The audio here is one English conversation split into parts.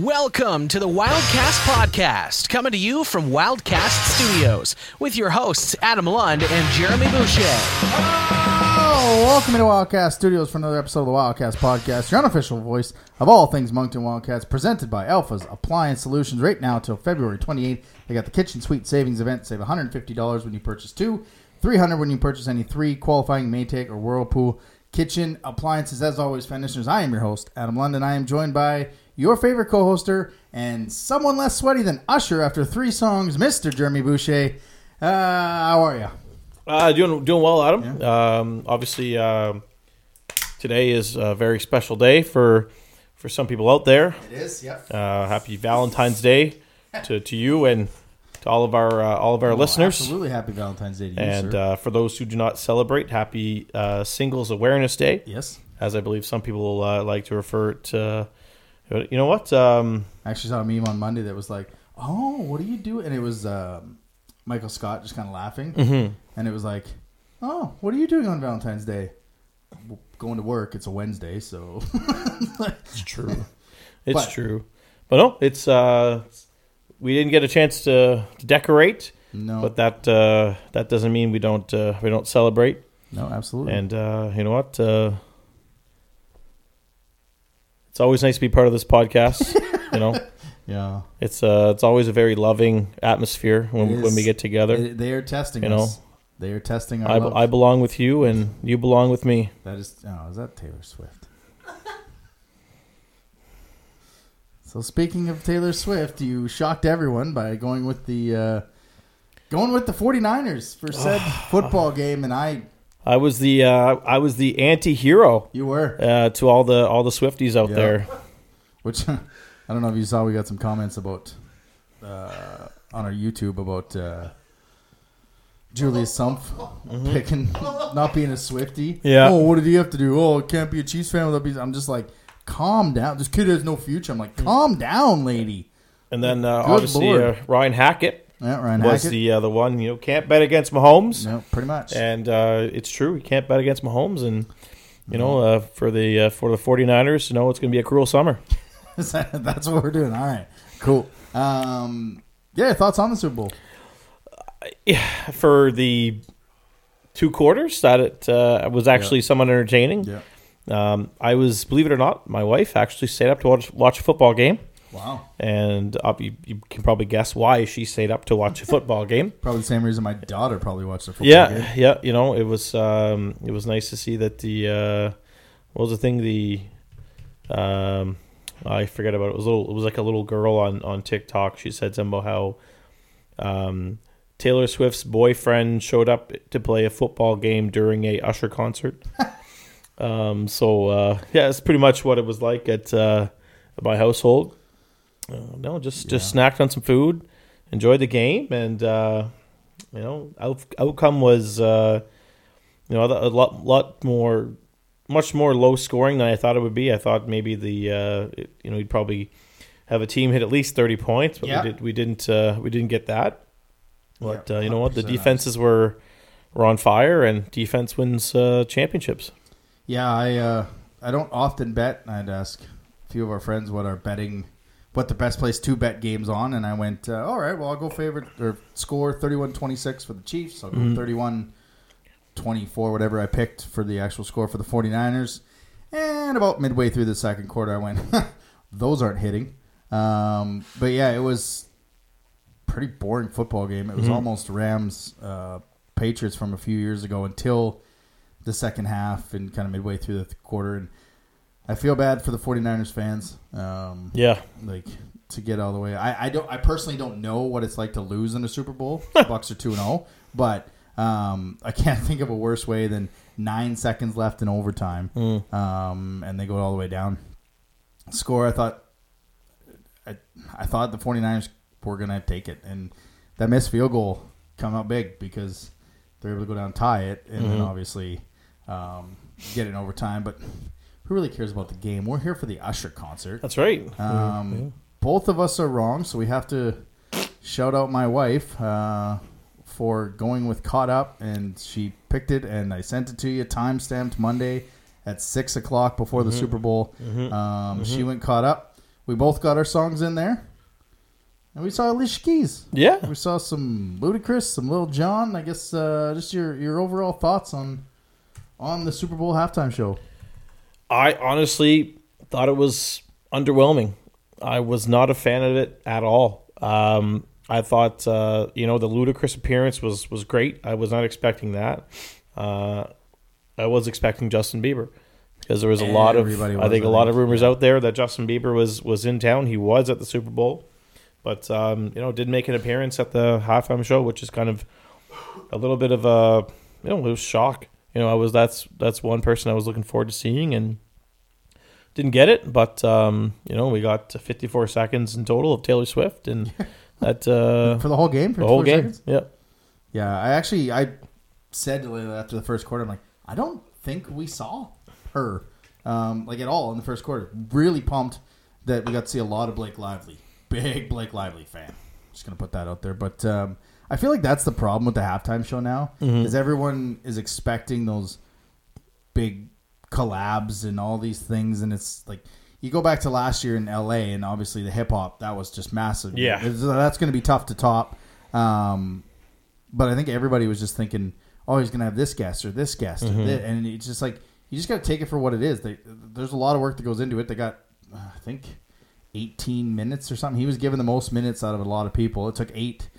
Welcome to the Wildcast Podcast, coming to you from Wildcast Studios with your hosts Adam Lund and Jeremy Boucher. Oh, welcome to Wildcast Studios for another episode of the Wildcast Podcast, your unofficial voice of all things Moncton Wildcats, presented by Alpha's Appliance Solutions. Right now till February 28th, they got the Kitchen Suite Savings Event. Save $150 when you purchase two, 300 when you purchase any three qualifying Maytag or Whirlpool kitchen appliances. As always, fan listeners, I am your host, Adam London. I am joined by your favorite co-hoster and someone less sweaty than Usher after three songs, Mr. Jeremy Boucher. Uh, how are you? Uh, doing doing well, Adam. Um, obviously, um today is a very special day for for some people out there. It is, yep. Uh, happy Valentine's Day to, to you and to all of our uh, all of our listeners. Absolutely happy Valentine's Day to you, And sir. uh, for those who do not celebrate, happy uh, Singles Awareness Day, yes. as I believe some people uh, like to refer to. You know what? Um, I actually saw a meme on Monday that was like, "Oh, what do you do?" And it was um, Michael Scott just kind of laughing, mhm. and it was like, "Oh, what are you doing on Valentine's Day?" "Well, Going to work. It's a Wednesday, so It's true. It's But- true. But no, it's uh, we didn't get a chance to, to decorate. no, but that uh, that doesn't mean we don't uh, we don't celebrate. no, absolutely. And uh, you know what? Uh, it's always nice to be part of this podcast. you know, yeah, it's uh, it's always a very loving atmosphere It when is. when we get together. they, they are testing You us. They are testing our I, love. I belong with you, and you belong with me. that is, oh, is that Taylor Swift? so speaking of Taylor Swift, you shocked everyone by going with the uh, going with the 49ers for said football game, and I I was the uh, I was the anti-hero you were. uh, to all the all the Swifties out Yeah. there. Which I don't know if you saw. We got some comments about uh, on our YouTube about uh, Julius Sumpf picking not being a Swifty. Mm-hmm. Yeah. Oh, what did he have to do? Oh, it can't be a Chiefs fan without being. I'm just like, calm down. This kid has no future. I'm like, calm down, lady. And then uh, obviously uh, Ryan Hackett Yeah, Ryan was Hackett. the uh, the one you know can't bet against Mahomes. no, pretty much. and uh, it's true. You can't bet against Mahomes, and you know uh, for the uh, for the 49ers, you know it's going to be a cruel summer. That's what we're doing. All right, cool. Um, yeah, thoughts on the Super Bowl? Yeah, For the two quarters, that it uh, was actually somewhat entertaining. Yeah. Um, I was, believe it or not, my wife actually stayed up to watch, watch a football game, Wow. and uh, you, you can probably guess why she stayed up to watch a football game. Probably the same reason my daughter probably watched the football Yeah, game. yeah, you know, it was um, it was nice to see that the uh, what was the thing the um, I forget about it. It was a little. It was like a little girl on on TikTok. She said something about how um, Taylor Swift's boyfriend showed up to play a football game during a Usher concert. um, so uh, yeah, it's pretty much what it was like at uh, my household. Uh, no, just just snacked on some food, enjoyed the game, and uh, you know, out, outcome was uh, you know a lot lot more, much more low scoring than I thought it would be. I thought maybe the uh, it- you know you'd probably have a team hit at least thirty points, but Yeah. we did we didn't uh, we didn't get that. But Yeah, uh, you know what, the defenses were were on fire, and defense wins uh, championships. Yeah, I uh, I don't often bet. I'd ask a few of our friends what our betting, what the best place to bet games on, and I went, uh, all right, well, I'll go favorite or score 31-26 for the Chiefs. I'll go Mhm. 31-24, whatever I picked for the actual score for the 49ers. And about midway through the second quarter, I went, those aren't hitting. Um, but yeah, it was pretty boring football game. It was Mhm. almost Rams uh, Patriots from a few years ago until the second half and kind of midway through the th- quarter. And I feel bad for the 49ers fans. Um, Yeah, like to get all the way. I, I don't. I personally don't know what it's like to lose in a Super Bowl. The Bucks are two and zero, but um, I can't think of a worse way than nine seconds left in overtime, Mm. um, and they go all the way down. Score. I thought. I, I thought the 49ers were gonna take it, and that missed field goal come out big because they're able to go down and tie it, and then Mhm. obviously um, get it in overtime. But who really cares about the game? We're here for the Usher concert. that's right. Um, Both of us are wrong, so we have to shout out my wife uh, for going with Caught Up, and she picked it, and I sent it to you, time stamped Monday at six o'clock before the Super Bowl. Um, She went Caught Up, we both got our songs in there, and we saw Alicia Keys. Yeah. We saw some Ludacris, some Lil Jon. I guess uh, just your your overall thoughts on on the Super Bowl halftime show. I honestly thought it was underwhelming. I was not a fan of it at all. Um, I thought uh, you know the Ludacris appearance was was great. I was not expecting that. Uh, I was expecting Justin Bieber because there was a lot of Everybody I think a lot of rumors out there that Justin Bieber was was in town. He was at the Super Bowl, but um, you know did make an appearance at the halftime show, which is kind of a little bit of a you know it was shock. You know I was that's that's one person I was looking forward to seeing and didn't get it, but um, you know we got 54 seconds in total of Taylor Swift, and that uh, For the whole game, for the whole game. seconds? Yeah, Yeah, I actually I said to after the first quarter, I'm like, I don't think we saw her um, like at all in the first quarter. Really pumped that we got to see a lot of Blake Lively. Big Blake Lively fan. Just gonna put that out there, but um, I feel like that's the problem with the halftime show now is everyone is expecting those big collabs and all these things, and it's like. You go back to last year in LA, and obviously the hip hop that was just massive. Yeah. It's- that's going to be tough to top. Um, but I think everybody was just thinking, oh, he's going to have this guest or this guest, or thi- and it's just like you just got to take it for what it is. They, there's a lot of work that goes into it. They got, uh, I think, 18 minutes or something. He was given the most minutes out of a lot of people. It took eight,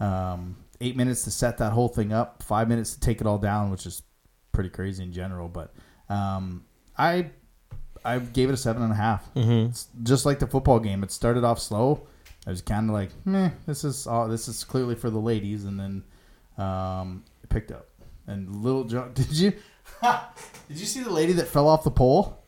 um, eight minutes to set that whole thing up, five minutes to take it all down, which is pretty crazy in general. But um, I, I gave it a seven and a half. It's just like the football game. It started off slow. I was kind of like, meh, this is all, this is clearly for the ladies, and then um, it picked up. And Lil Jon, did you did you see the lady that fell off the pole?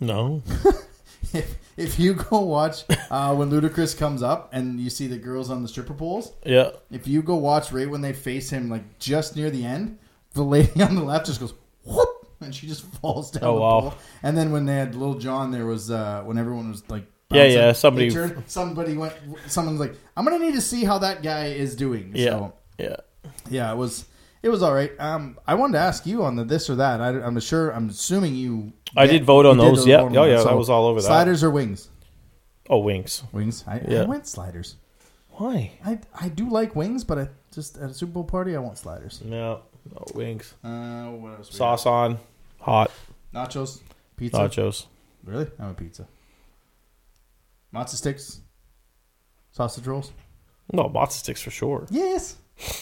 no, If if you go watch uh, when Ludacris comes up and you see the girls on the stripper poles, yeah, if you go watch right when they face him, like just near the end, the lady on the left just goes whoop, and she just falls down Oh, the wow. pole. And then when they had Lil Jon, there was uh, when everyone was like, Yeah, bouncing, yeah, somebody- turned- somebody went, someone's like, I'm gonna need to see how that guy is doing. yeah, So, yeah. yeah, it was it was all right. Um, I wanted to ask you on the this or that. I, I'm sure. I'm assuming you. I did vote on those. Yeah, oh, yeah, I was all over that. Sliders or wings? Oh, wings. Wings. I, I Yeah. went sliders. Why? I I do like wings, but I just at a Super Bowl party I want sliders. No, no wings. Uh, what else? Sauce on, hot nachos, pizza. nachos. Really? I'm a pizza. Mozza sticks, sausage rolls. No, mozza sticks for sure. Yes,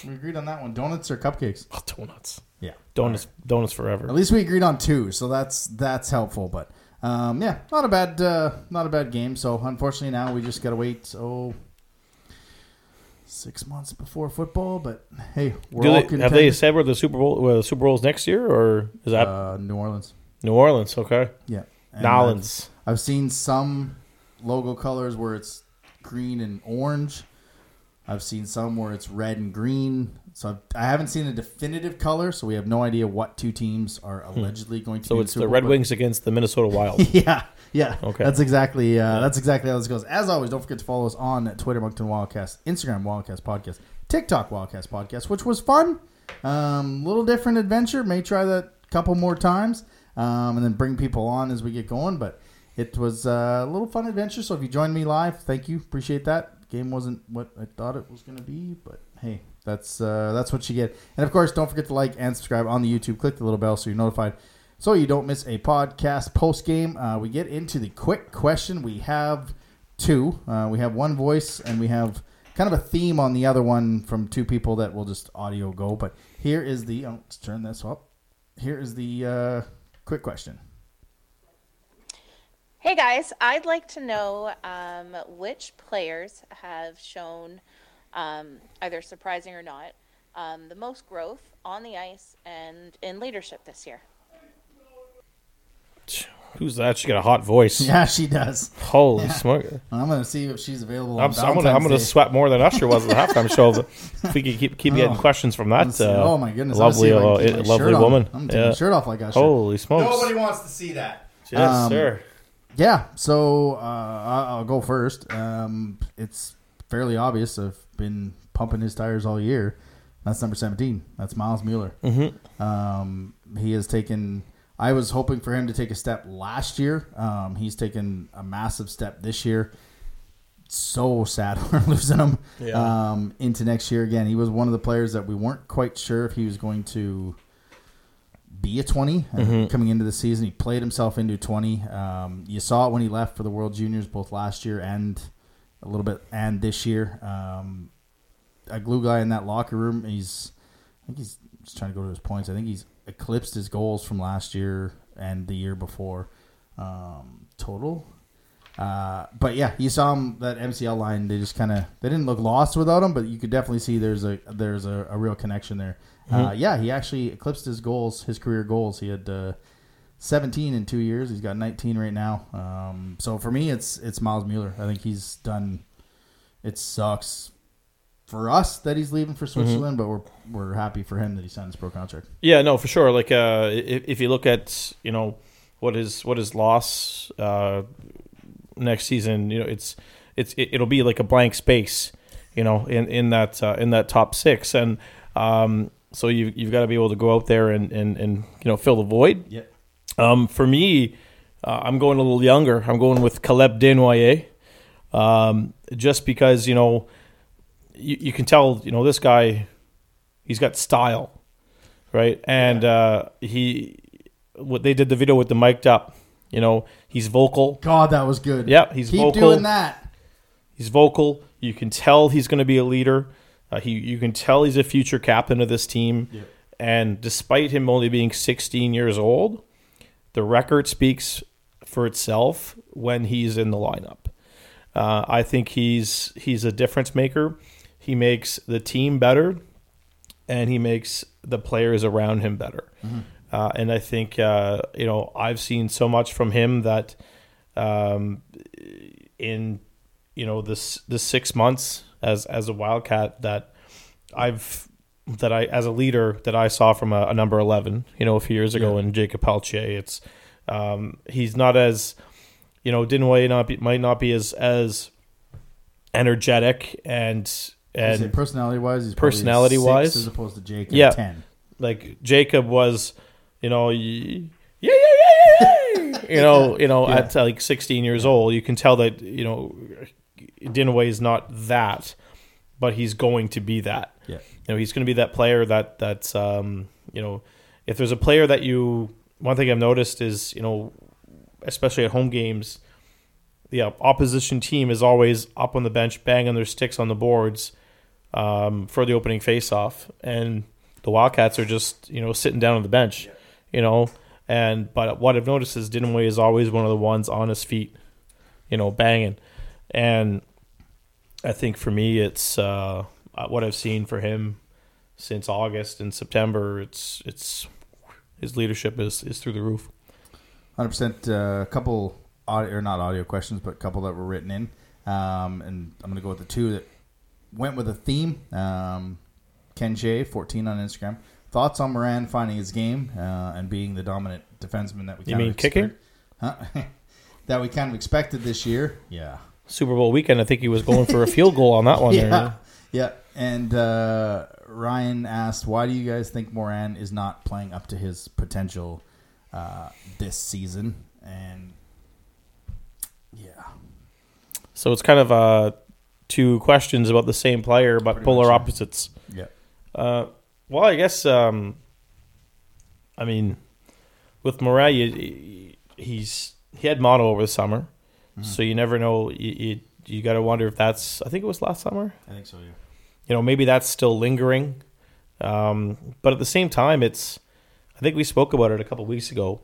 we agreed on that one. Donuts or cupcakes? Oh, donuts. Yeah, Donuts. Donuts forever. At least we agreed on two, so that's that's helpful. But um, yeah, not a bad uh, not a bad game. So unfortunately now we just gotta wait oh six months before football. But hey, we're Do all they, have they said where the Super Bowl where the Super Bowl is next year, or is that uh, New Orleans? New Orleans? Okay, Yeah, And Nolans. I've seen some logo colors where it's green and orange. I've seen some where it's red and green. So I've, I haven't seen a definitive color, so we have no idea what two teams are allegedly going to. Hmm. So it's the Bowl, Red Wings against the Minnesota Wild. yeah, yeah. Okay. That's exactly uh, that's exactly how this goes. As always, don't forget to follow us on Twitter, Moncton Wildcast, Instagram, Wildcast Podcast, TikTok, Wildcast Podcast, which was fun. Um, little different adventure. May try that a couple more times, um, and then bring people on as we get going. But it was uh, a little fun adventure. So if you joined me live, thank you. Appreciate that. Game wasn't what I thought it was going to be, but hey, that's uh, that's what you get. And of course, don't forget to like and subscribe on the YouTube. Click the little bell so you're notified so you don't miss a podcast post game. Uh, we get into the quick question. We have two. Uh, we have one voice, and we have kind of a theme on the other one from two people that will just audio go. But here is the. Oh, let's turn this up. Here is the uh, quick question. Hey guys, I'd like to know um, which players have shown, um, either surprising or not, um, the most growth on the ice and in leadership this year. Who's that? She got a hot voice. Yeah, she does. Holy smoke! I'm going to see if she's available. I'm, on I'm gonna I'm gonna sweat more than Usher was at the halftime show. If we could keep keep getting Oh. questions from that, see. uh, oh my goodness! Lovely see if uh, lovely shirt on. woman. I'm taking Yeah. shirt off like Usher. Holy smokes! Nobody wants to see that. yes, Um, sir. Yeah, so uh, I'll go first. Um, it's fairly obvious. I've been pumping his tires all year. That's number 17. That's Miles Mueller. Mm-hmm. Um, he has taken. I was hoping for him to take a step last year. Um, he's taken a massive step this year. So sad we're losing him Yeah. um, into next year again. He was one of the players that we weren't quite sure if he was going to be a 20 uh, coming into the season. He played himself into 20. Um, you saw it when he left for the World Juniors both last year and a little bit and this year. Um, a glue guy in that locker room. He's I think he's just trying to go to his points. I think he's eclipsed his goals from last year and the year before um, total. Uh, but yeah, you saw him that MCL line. They just kind of they didn't look lost without him, but you could definitely see there's a there's a, a real connection there. Uh, yeah, he actually eclipsed his goals, his career goals. He had uh, 17 in two years. He's got 19 right now. Um, so for me, it's it's Miles Mueller. I think he's done. It sucks for us that he's leaving for Switzerland, but we're we're happy for him that he signed his pro contract. Yeah, no, for sure. Like, uh, if, if you look at you know what his what his loss uh, next season, you know, it's it's it, it'll be like a blank space, you know, in in that uh, in that top six, and um, so you you've got to be able to go out there and and and you know fill the void. Yeah. Um, for me, uh, I'm going a little younger. I'm going with Caleb Desnoyers, um, just because you know you, you can tell you know this guy, he's got style, right? And uh, he what they did the video with the mic'd up. You know, he's vocal. God, that was good. Yeah, he's keep vocal. doing that. He's vocal. You can tell he's going to be a leader. Uh, he, you can tell he's a future captain of this team. Yep. And despite him only being 16 years old, the record speaks for itself when he's in the lineup. Uh, I think he's he's a difference maker. He makes the team better, and he makes the players around him better. Uh, and I think uh, you know I've seen so much from him that um, in you know this this six months as as a Wildcat that I've that I as a leader that I saw from a, a number eleven you know a few years ago Yeah. in Jakob Pelletier. It's um, he's not as you know Desnoyers not be, might not be as as energetic and and personality wise, he's Personality-wise? as opposed to Jacob. Yeah. ten. like Jacob was, you know, yeah, yeah, yeah, yeah, yeah. you know, you know, Yeah. at like 16 years old, you can tell that you know, Desnoyers is not that, but he's going to be that. Yeah. You know, he's going to be that player that that's um, you know, if there's a player that you one thing I've noticed is you know, especially at home games, the opposition team is always up on the bench, banging their sticks on the boards um, for the opening face-off, and the Wildcats are just you know sitting down on the bench, you know. And but what I've noticed is Dinwiddie is always one of the ones on his feet, you know, banging, and I think for me it's uh, what I've seen for him since August and September. It's it's his leadership is is through the roof. Hundred percent. A couple audio or not audio questions, but a couple that were written in. Um, and I'm going to go with the two that went with a theme. Um, Ken J, 14 on Instagram. Thoughts on Morin finding his game uh, and being the dominant defenseman that we You mean of kicking? Huh? that we kind of expected this year. Yeah. Super Bowl weekend, I think he was going for a field goal on that one. yeah. there. Yeah. And uh, Ryan asked, why do you guys think Morin is not playing up to his potential uh, this season? And yeah. So it's kind of uh, two questions about the same player, but Pretty polar opposites. Yeah. Uh, well, I guess. Um, I mean, with Morin, you, he's he had mono over the summer, so you never know. You you, you got to wonder if that's. I think it was last summer. I think so, yeah. You know, maybe that's still lingering. Um, but at the same time, it's. I think we spoke about it a couple weeks ago,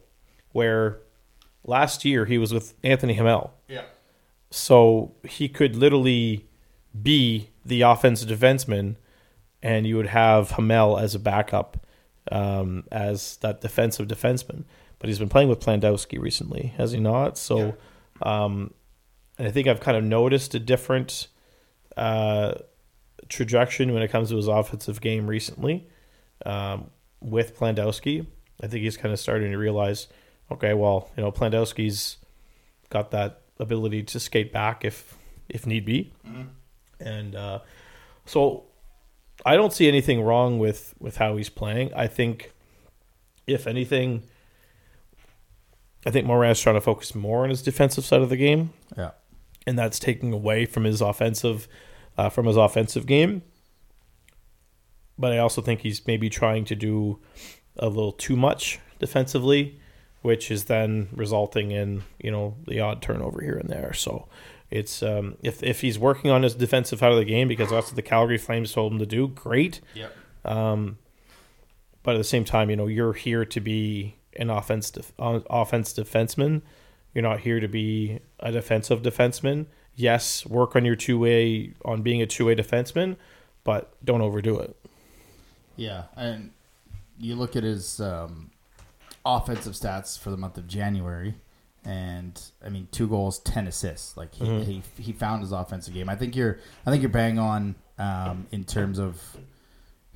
where last year he was with Anthony Hamel. Yeah. So he could literally be the offensive defenseman, and you would have Hamel as a backup, um, as that defensive defenseman. But he's been playing with Plandowski recently, has he not? So, um, and I think I've kind of noticed a different uh, trajectory when it comes to his offensive game recently um, with Plandowski. I think he's kind of starting to realize, okay, well, you know, Plandowski's got that ability to skate back if if need be, and uh, so I don't see anything wrong with with how he's playing. I think if anything, I think Morin's trying to focus more on his defensive side of the game, Yeah. and that's taking away from his offensive uh, from his offensive game. But I also think he's maybe trying to do a little too much defensively, which is then resulting in you know the odd turnover here and there. So it's um, if if he's working on his defensive side of the game because that's what the Calgary Flames told him to do, great. Yep. Um, but at the same time, you know, you're here to be an offense def- uh, offense defenseman. You're not here to be a defensive defenseman. Yes, work on your two way on being a two way defenseman, but don't overdo it. Yeah, and you look at his um, offensive stats for the month of January, and I mean, two goals, ten assists. Like he, Mhm. he, he found his offensive game. I think you're I think you're bang on um, in terms of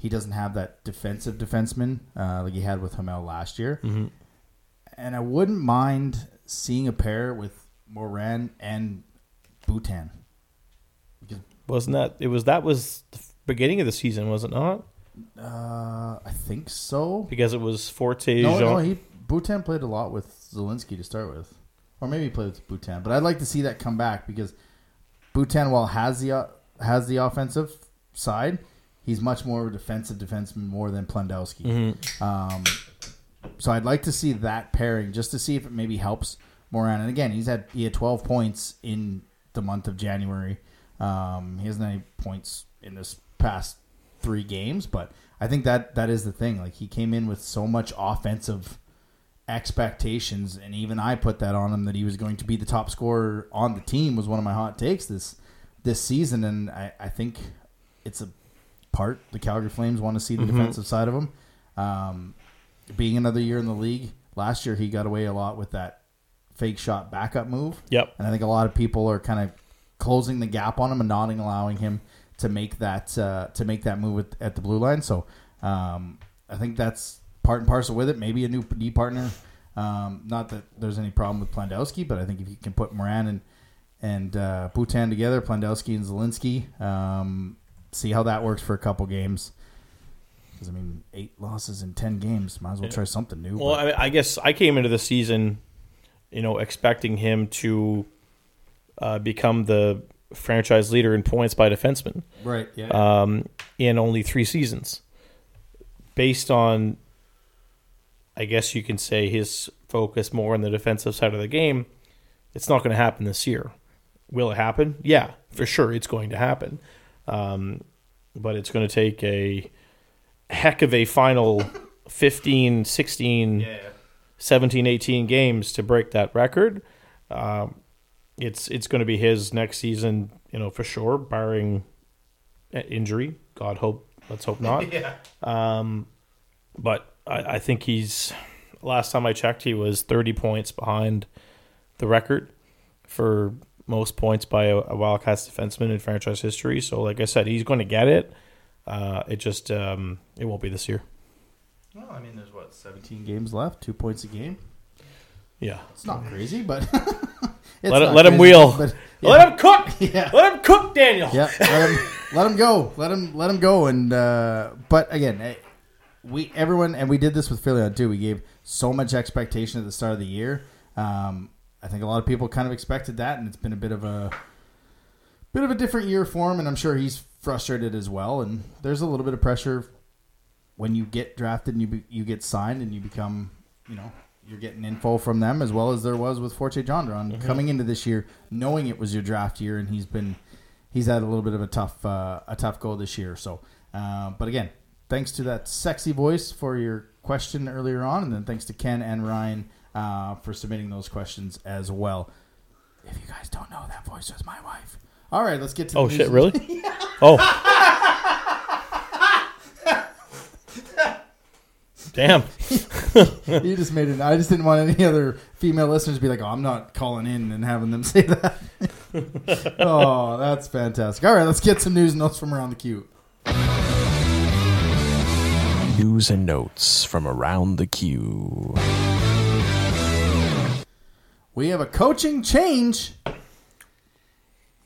he doesn't have that defensive defenseman uh, like he had with Hamel last year, Mm-hmm. and I wouldn't mind seeing a pair with Morin and Bhutan. Wasn't that it was that was the beginning of the season, was it not? Uh, I think so. Because it was Forte, No, Jean- no, he Bhutan played a lot with Zelensky to start with, or maybe he played with Bhutan. But I'd like to see that come back because Bhutan, while has the uh, has the offensive side, he's much more of a defensive defenseman more than Plandowski. Mhm. Um, so I'd like to see that pairing just to see if it maybe helps Morin. And again, he's had he had 12 points in the month of January. Um, he hasn't had any points in this past three games, but I think that that is the thing. Like he came in with so much offensive expectations, and even I put that on him that he was going to be the top scorer on the team was one of my hot takes this this season, and I, I think it's a part the Calgary Flames want to see the Mhm. defensive side of him. Um, being another year in the league, last year he got away a lot with that fake shot backup move. Yep. And I think a lot of people are kind of closing the gap on him and not allowing him to make that uh, to make that move at, at the blue line. So um, I think that's part and parcel with it. Maybe a new D partner. Um, not that there's any problem with Plandowski, but I think if you can put Morin and and uh, Bhutan together, Plandowski and Zelensky, um, see how that works for a couple games. Because I mean, eight losses in ten games, might as well try something new. Well, I, mean, I guess I came into the season, you know, expecting him to uh, become the franchise leader in points by defenseman right? Yeah. um, in only three seasons, based on, I guess you can say his focus more on the defensive side of the game. It's not going to happen this year. Will it happen? Yeah, for sure, it's going to happen. Um, but it's going to take a heck of a final 15, 16, 17, 18 games to break that record. Um, it's it's going to be his next season, you know, for sure, barring injury. God hope, let's hope not. yeah. Um, but I, I think he's. Last time I checked, he was 30 points behind the record for most points by a, a Wildcats defenseman in franchise history. So, like I said, he's going to get it. Uh, it just um, it won't be this year. Well, I mean, there's what 17 games left, two points a game. Yeah, It's not crazy, but it's let it, not let him wheel. But Let him cook. Yeah. Let him cook, Daniel. yeah, let him let him go. Let him let him go. And uh, but again, eh, we everyone and we did this with Philly too. We gave so much expectation at the start of the year. Um, I think a lot of people kind of expected that, and it's been a bit of a bit of a different year for him. And I'm sure he's frustrated as well. And there's a little bit of pressure when you get drafted and you be, you get signed and you become you know you're getting info from them as well as there was with Forte Jondron coming into this year, knowing it was your draft year, and he's been he's had a little bit of a tough uh, a tough go this year. So, uh, but again, thanks to that sexy voice for your question earlier on, and then thanks to Ken and Ryan uh, for submitting those questions as well. If you guys don't know, that voice was my wife. All right, let's get to. The Oh the shit! news. Really? Oh. Damn. you just made it. I just didn't want any other female listeners to be like, "Oh, I'm not calling in and having them say that." oh, that's fantastic. All right, let's get some news notes from around the queue. News and notes from around the queue. We have a coaching change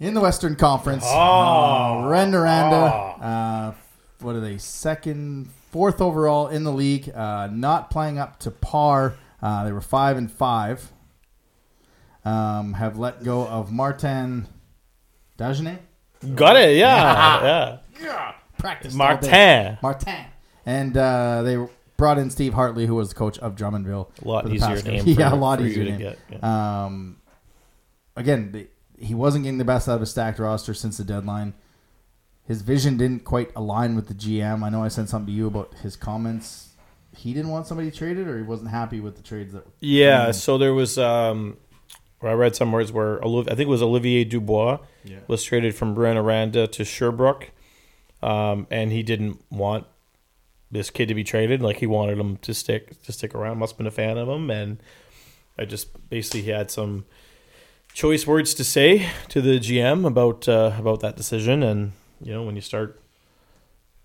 in the Western Conference. Oh, Rouyn-Noranda, uh, what are they? Second, fourth overall in the league. Uh, not playing up to par. Uh, they were five and five um, have let go of Martin Dagenet. Got it. Yeah. yeah. Practice Martin. Martin. And uh, they brought in Steve Hartley, who was the coach of Drummondville. A lot easier past- name. yeah, for- a lot easier to name. get, yeah. Um, again, the, he wasn't getting the best out of a stacked roster since the deadline. His vision didn't quite align with the GM. I know I sent something to you about his comments. He didn't want somebody traded, or he wasn't happy with the trades that. Yeah, so there was um where I read some words where I think it was Olivier Dubois Yeah. was traded from Rouyn-Noranda to Sherbrooke. Um, and he didn't want this kid to be traded. Like he wanted him to stick to stick around. Must have been a fan of him, and I just basically he had some choice words to say to the GM about uh, about that decision. And you know when you start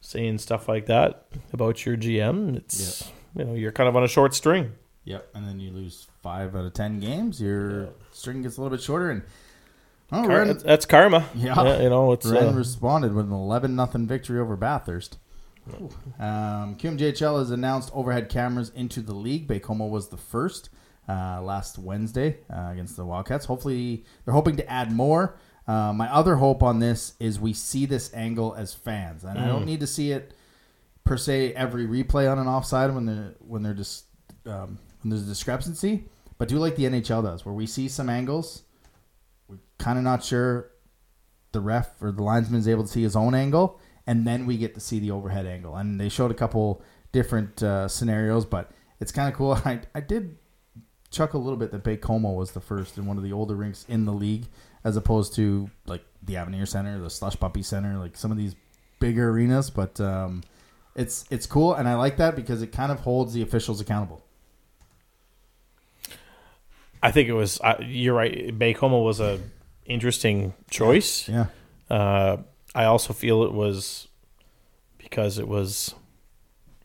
saying stuff like that about your GM, it's you know you're kind of on a short string. Yep, and then you lose five out of ten games. Your string gets a little bit shorter, and oh, Car- that's- karma. Yeah. you know it's Ren uh, responded with an eleven nothing victory over Bathurst. Um, QMJHL has announced overhead cameras into the league. Baie-Comeau was the first uh, last Wednesday uh, against the Wildcats. Hopefully, they're hoping to add more. Uh, my other hope on this is we see this angle as fans, and I don't need to see it per se every replay on an offside when they're when they're just um, when there's a discrepancy. But do like the NHL does, where we see some angles, we're kind of not sure the ref or the linesman is able to see his own angle, and then we get to see the overhead angle. And they showed a couple different uh, scenarios, but it's kind of cool. I, I did chuckle a little bit that Baie-Comeau was the first in one of the older rinks in the league, as opposed to like the Avenir Center, the Slush Puppy Center, like some of these bigger arenas. But um, it's it's cool, and I like that because it kind of holds the officials accountable. I think it was. Uh, you're right. Baie-Comeau was a interesting choice. Yeah, Uh, I also feel it was because it was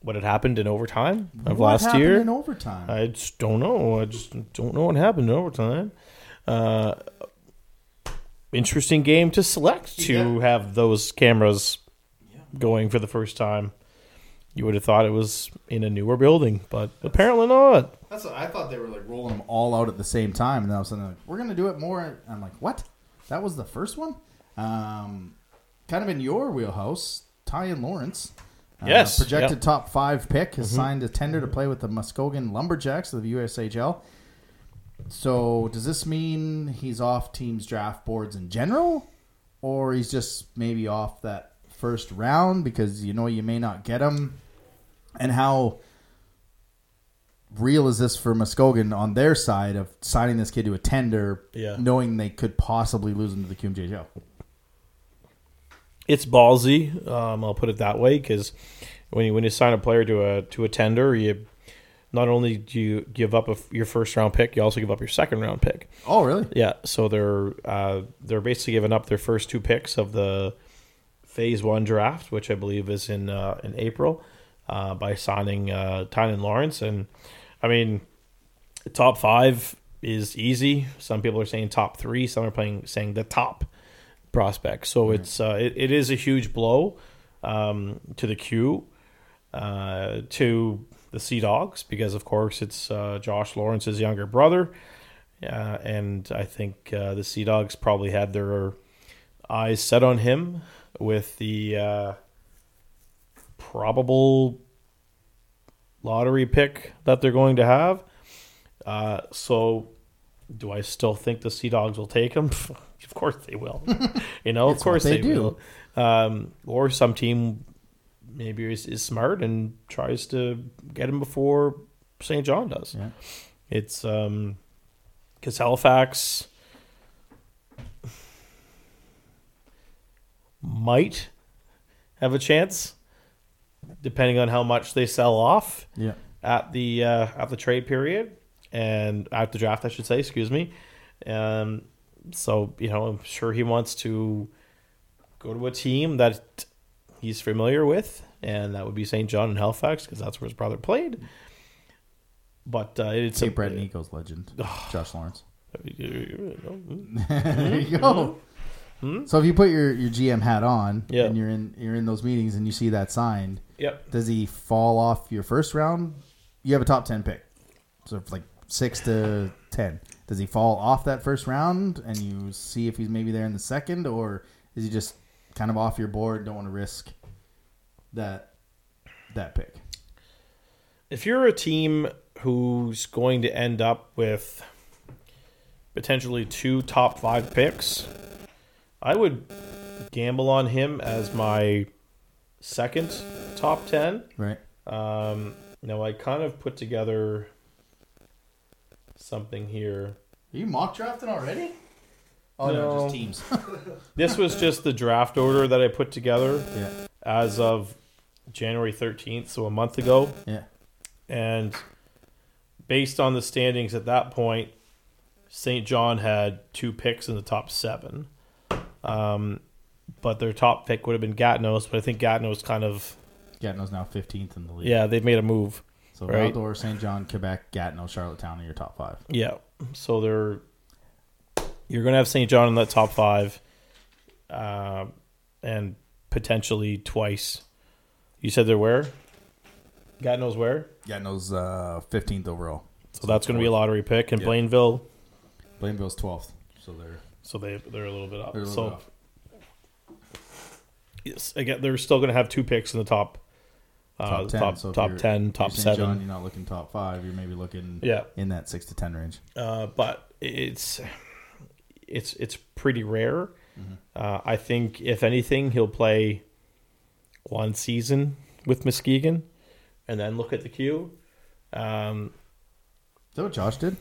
what had happened in overtime of What last year. in overtime. I just don't know. I just don't know what happened in overtime. Uh, interesting game to select to Yeah. have those cameras going for the first time. You would have thought it was in a newer building, but apparently not. That's what I thought they were like rolling them all out at the same time, and then all of a sudden like, we're gonna do it more. I'm like, what? That was the first one. Um, kind of in your wheelhouse, Tynan Lawrence. uh, Yes, projected yeah. Mm-hmm. top five pick has signed a tender to play with the Muskegon Lumberjacks of the USHL. So does this mean he's off teams' draft boards in general, or he's just maybe off that first round because you know you may not get him? And how real is this for Muskegon on their side of signing this kid to a tender, Yeah. knowing they could possibly lose him to the QMJHL? It's ballsy. Um, I'll put it that way because when you when you sign a player to a to a tender, you not only do you give up a your first round pick, you also give up your second round pick. Oh, really? Yeah, so they're uh, they're basically giving up their first two picks of the phase one draft, which I believe is in uh, in April, uh, by signing uh, Tynan Lawrence, and I mean, top five is easy. Some people are saying top three. Some are playing saying the top prospect. So it's uh, it, it is a huge blow um, to the Q, uh, to the Sea Dogs because of course it's uh, Josh Lawrence's younger brother, uh, and I think uh, the Sea Dogs probably had their eyes set on him with the uh, probable lottery pick that they're going to have. Uh, so, do I still think the Sea Dogs will take him? of course they will. you know, of course they they, do. will. Um, or some team maybe is, is smart and tries to get him before Saint John does. Yeah. It's um, because Halifax might have a chance, depending on how much they sell off Yeah. at the uh, at the trade period and at the draft, I should say. Excuse me. Um, so you know, I'm sure he wants to go to a team that he's familiar with, and that would be Saint John and Halifax because that's where his brother played. But uh, it's Cape Breton Eagles legend, Josh Lawrence. Hmm? there you go. So if you put your, your GM hat on Yeah. and you're in you're in those meetings and you see that signed, Yep. does he fall off your first round? You have a top ten pick, so it's like six to ten. does he fall off that first round and you see if he's maybe there in the second, or is he just kind of off your board? Don't want to risk that that pick. If you're a team who's going to end up with potentially two top five picks, I would gamble on him as my second top ten. Right. Um, now I kind of put together something here. Are you mock drafting already? Oh No. just teams. This was just the draft order that I put together yeah. as of January 13th, so a month ago. Yeah. And based on the standings at that point, Saint John had two picks in the top seven. Um, but their top pick would have been Gatineau's, but I think Gatineau's kind of, Gatineau's now 15th in the league. yeah, they've made a move. So right. Val-d'Or, Saint John, Quebec, Gatineau, Charlottetown are your top five. Yeah. So they're, you're going to have Saint John in that top five uh, and potentially twice. You said they're where? Gatineau's where? Gatineau's uh, 15th overall. So that's going to be a lottery pick. And Yeah. Blainville, Blainville's 12th. So they're, so they, they're a little bit up. a little so bit off. yes, again, they're still going to have two picks in the top, uh, top 10. top, so top you're- 10, top you're Saint John, seven. you're not looking top five. You're maybe looking Yeah. in that 6 to 10 range. Uh, but it's it's it's pretty rare. Mm-hmm. Uh, I think if anything, he'll play one season with Muskegon, and then look at the queue. Um, Is that what Josh did?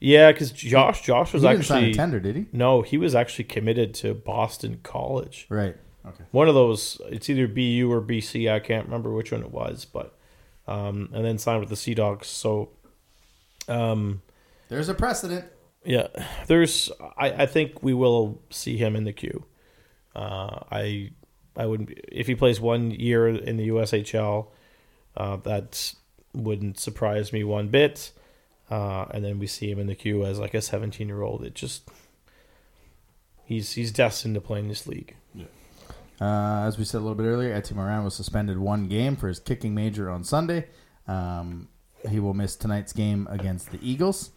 yeah, because Josh Josh was he didn't sign actually a tender, did he? no, he was actually committed to Boston College. Right. Okay. One of those, it's either BU or BC. I can't remember which one it was, but um, and then signed with the Sea Dogs. So um, There's a precedent. Yeah, there's. I, I think we will see him in the queue. Uh, I I wouldn't if he plays one year in the USHL. Uh, that wouldn't surprise me one bit. Uh, and then we see him in the queue as like a 17 year old. It just he's he's destined to play in this league. Uh, as we said a little bit earlier, Etienne Morin was suspended one game for his kicking major on Sunday. Um, he will miss tonight's game against the Eagles.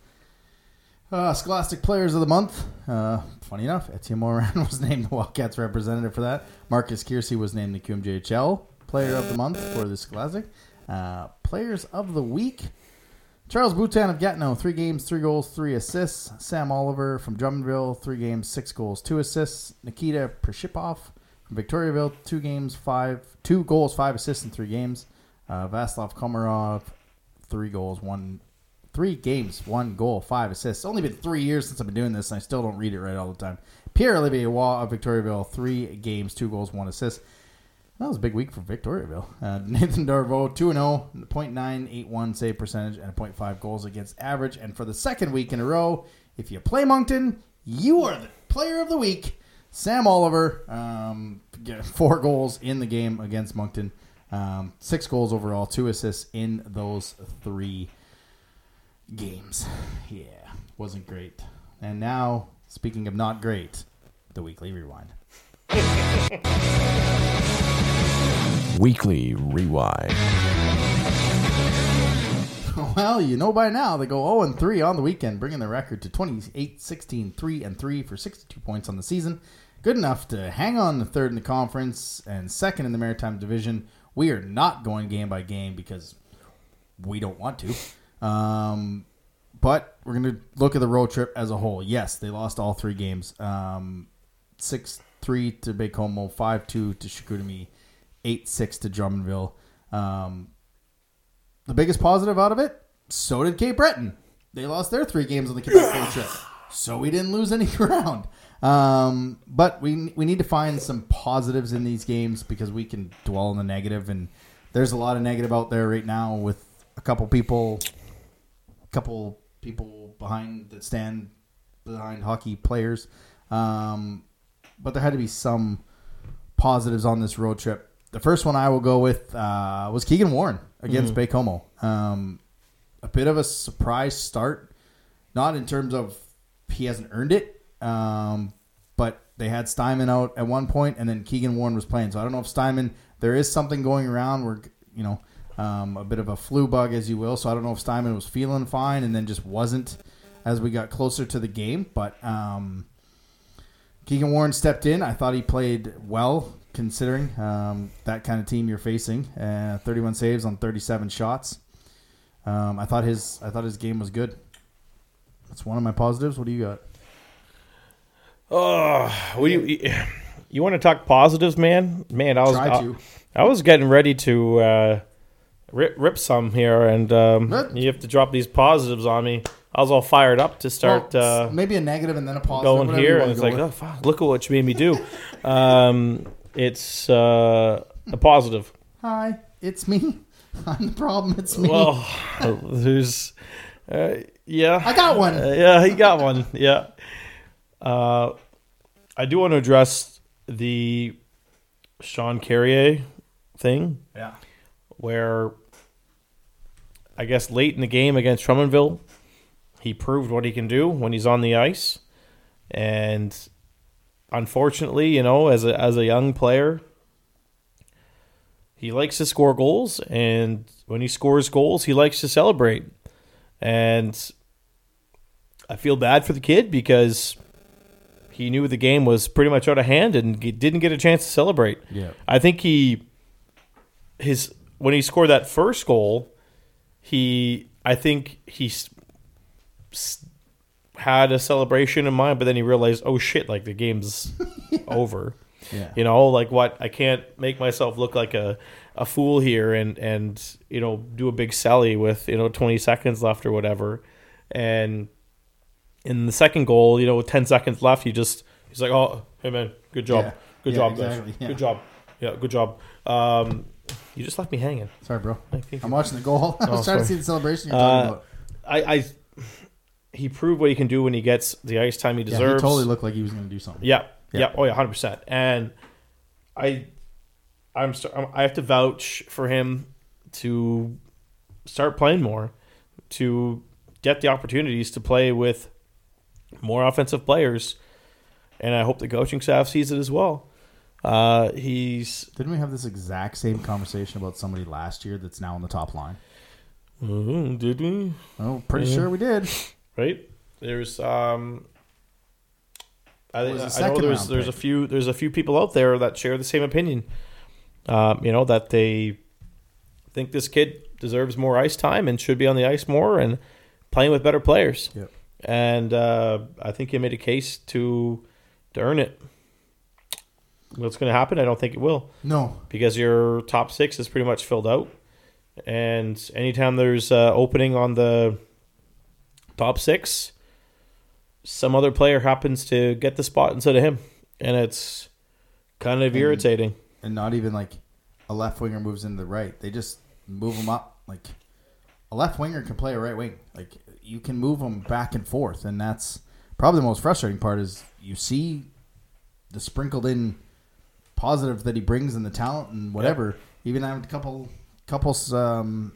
Uh, Scholastic Players of the Month. Uh, funny enough, Etienne Morin was named the Wildcats representative for that. Marcus Kiersey was named the QMJHL Player of the Month for the Scholastic. Uh, players of the Week. Charles Boutin of Gatineau, three games, three goals, three assists. Sam Oliver from Drummondville, three games, six goals, two assists. Nikita Prishchepov Victoriaville, two games, five, two goals, five assists in three games. Uh, Vaslav Komarov, three goals, one, three games, one goal, five assists. It's only been three years since I've been doing this, and I still don't read it right all the time. Pierre Olivier Waugh of Victoriaville, three games, two goals, one assist. That was a big week for Victoriaville. Uh, Nathan Darveau, 2 0, 0.981 save percentage, and a 0.5 goals against average. And for the second week in a row, if you play Moncton, you are the player of the week. Sam Oliver, um, four goals in the game against Moncton, um, six goals overall, two assists in those three games. Yeah, wasn't great. And now, speaking of not great, the weekly rewind. Weekly Rewind. Well, you know by now they go 0 and 3 on the weekend, bringing the record to 28 16 3 and 3 for 62 points on the season. Good enough to hang on the third in the conference and second in the Maritime Division. We are not going game by game because we don't want to. Um, but we're going to look at the road trip as a whole. Yes, they lost all three games. Um, 6 3 to Baie-Comeau, 5 2 to Chicoutimi, 8 6 to Drummondville. Um, the biggest positive out of it, so did Cape Breton. They lost their three games on the Quebec trip, so we didn't lose any ground. Um, but we we need to find some positives in these games because we can dwell on the negative, and there's a lot of negative out there right now with a couple people, a couple people behind that stand behind hockey players. Um, but there had to be some positives on this road trip. The first one I will go with uh, was Keegan Warren against Baie-Comeau. Um, a bit of a surprise start, not in terms of he hasn't earned it, um, but they had Steinman out at one point, and then Keegan Warren was playing. So I don't know if Steinman there is something going around where you know um, a bit of a flu bug, as you will. So I don't know if Steinman was feeling fine and then just wasn't as we got closer to the game. But um, Keegan Warren stepped in. I thought he played well considering um, that kind of team you're facing. Uh, 31 saves on 37 shots. Um, I thought his I thought his game was good. That's one of my positives. What do you got? Oh, what do you you want to talk positives, man? Man, I was I. I was getting ready to uh, rip rip some here, and um, you have to drop these positives on me. I was all fired up to start Well, uh, maybe a negative and then a positive. going here, and it's like, with. oh fuck, look at what you made me do. um, it's uh, a positive. Hi, it's me. I'm the problem. It's me. Well, there's, uh, yeah, I got one. Uh, yeah, he got one. Yeah. Uh, I do want to address the Sean Carrier thing, yeah. where I guess late in the game against Drummondville, he proved what he can do when he's on the ice, and unfortunately, you know, as a as a young player, he likes to score goals, and when he scores goals, he likes to celebrate, and I feel bad for the kid because he knew the game was pretty much out of hand and didn't get a chance to celebrate. Yeah. I think he his when he scored that first goal, he I think he had a celebration in mind, but then he realized, oh shit, like the game's over. Yeah. You know, like what I can't make myself look like a, a fool here and and you know do a big sally with you know 20 seconds left or whatever. And in the second goal, you know, with 10 seconds left, he just he's like, "Oh, hey man, good job, Yeah. good Yeah, job, exactly, yeah. good job, yeah, good job." Um, you just left me hanging. Sorry, bro. I'm watching the goal. I was Oh, trying to see the celebration you're talking Uh, about. I, I he proved what he can do when he gets the ice time he Yeah, deserves. he totally looked like he was going to do something. Yeah, Yeah. yeah, oh yeah, hundred percent. And I, I'm, I have to vouch for him to start playing more, to get the opportunities to play with more offensive players, and I hope the coaching staff sees it as well. Uh, he's Didn't we have this exact same conversation about somebody last year that's now on the top line? Mhm, did we Oh, pretty Yeah. sure we did. Right? There's um. I, I know there's there's a few there's a few people out there that share the same opinion. Um, you know that they think this kid deserves more ice time and should be on the ice more and playing with better players. Yep. And uh, I think he made a case to to earn it. What's going to happen? I don't think it will No. because your top six is pretty much filled out. And anytime there's uh, opening on the top six, some other player happens to get the spot instead of him, and it's kind of And- irritating. And not even like a left winger moves into the right. They just move them up. Like a left winger can play a right wing. Like you can move them back and forth, and that's probably the most frustrating part. Is you see the sprinkled in positive that he brings and the talent and whatever. Even having a couple couple um,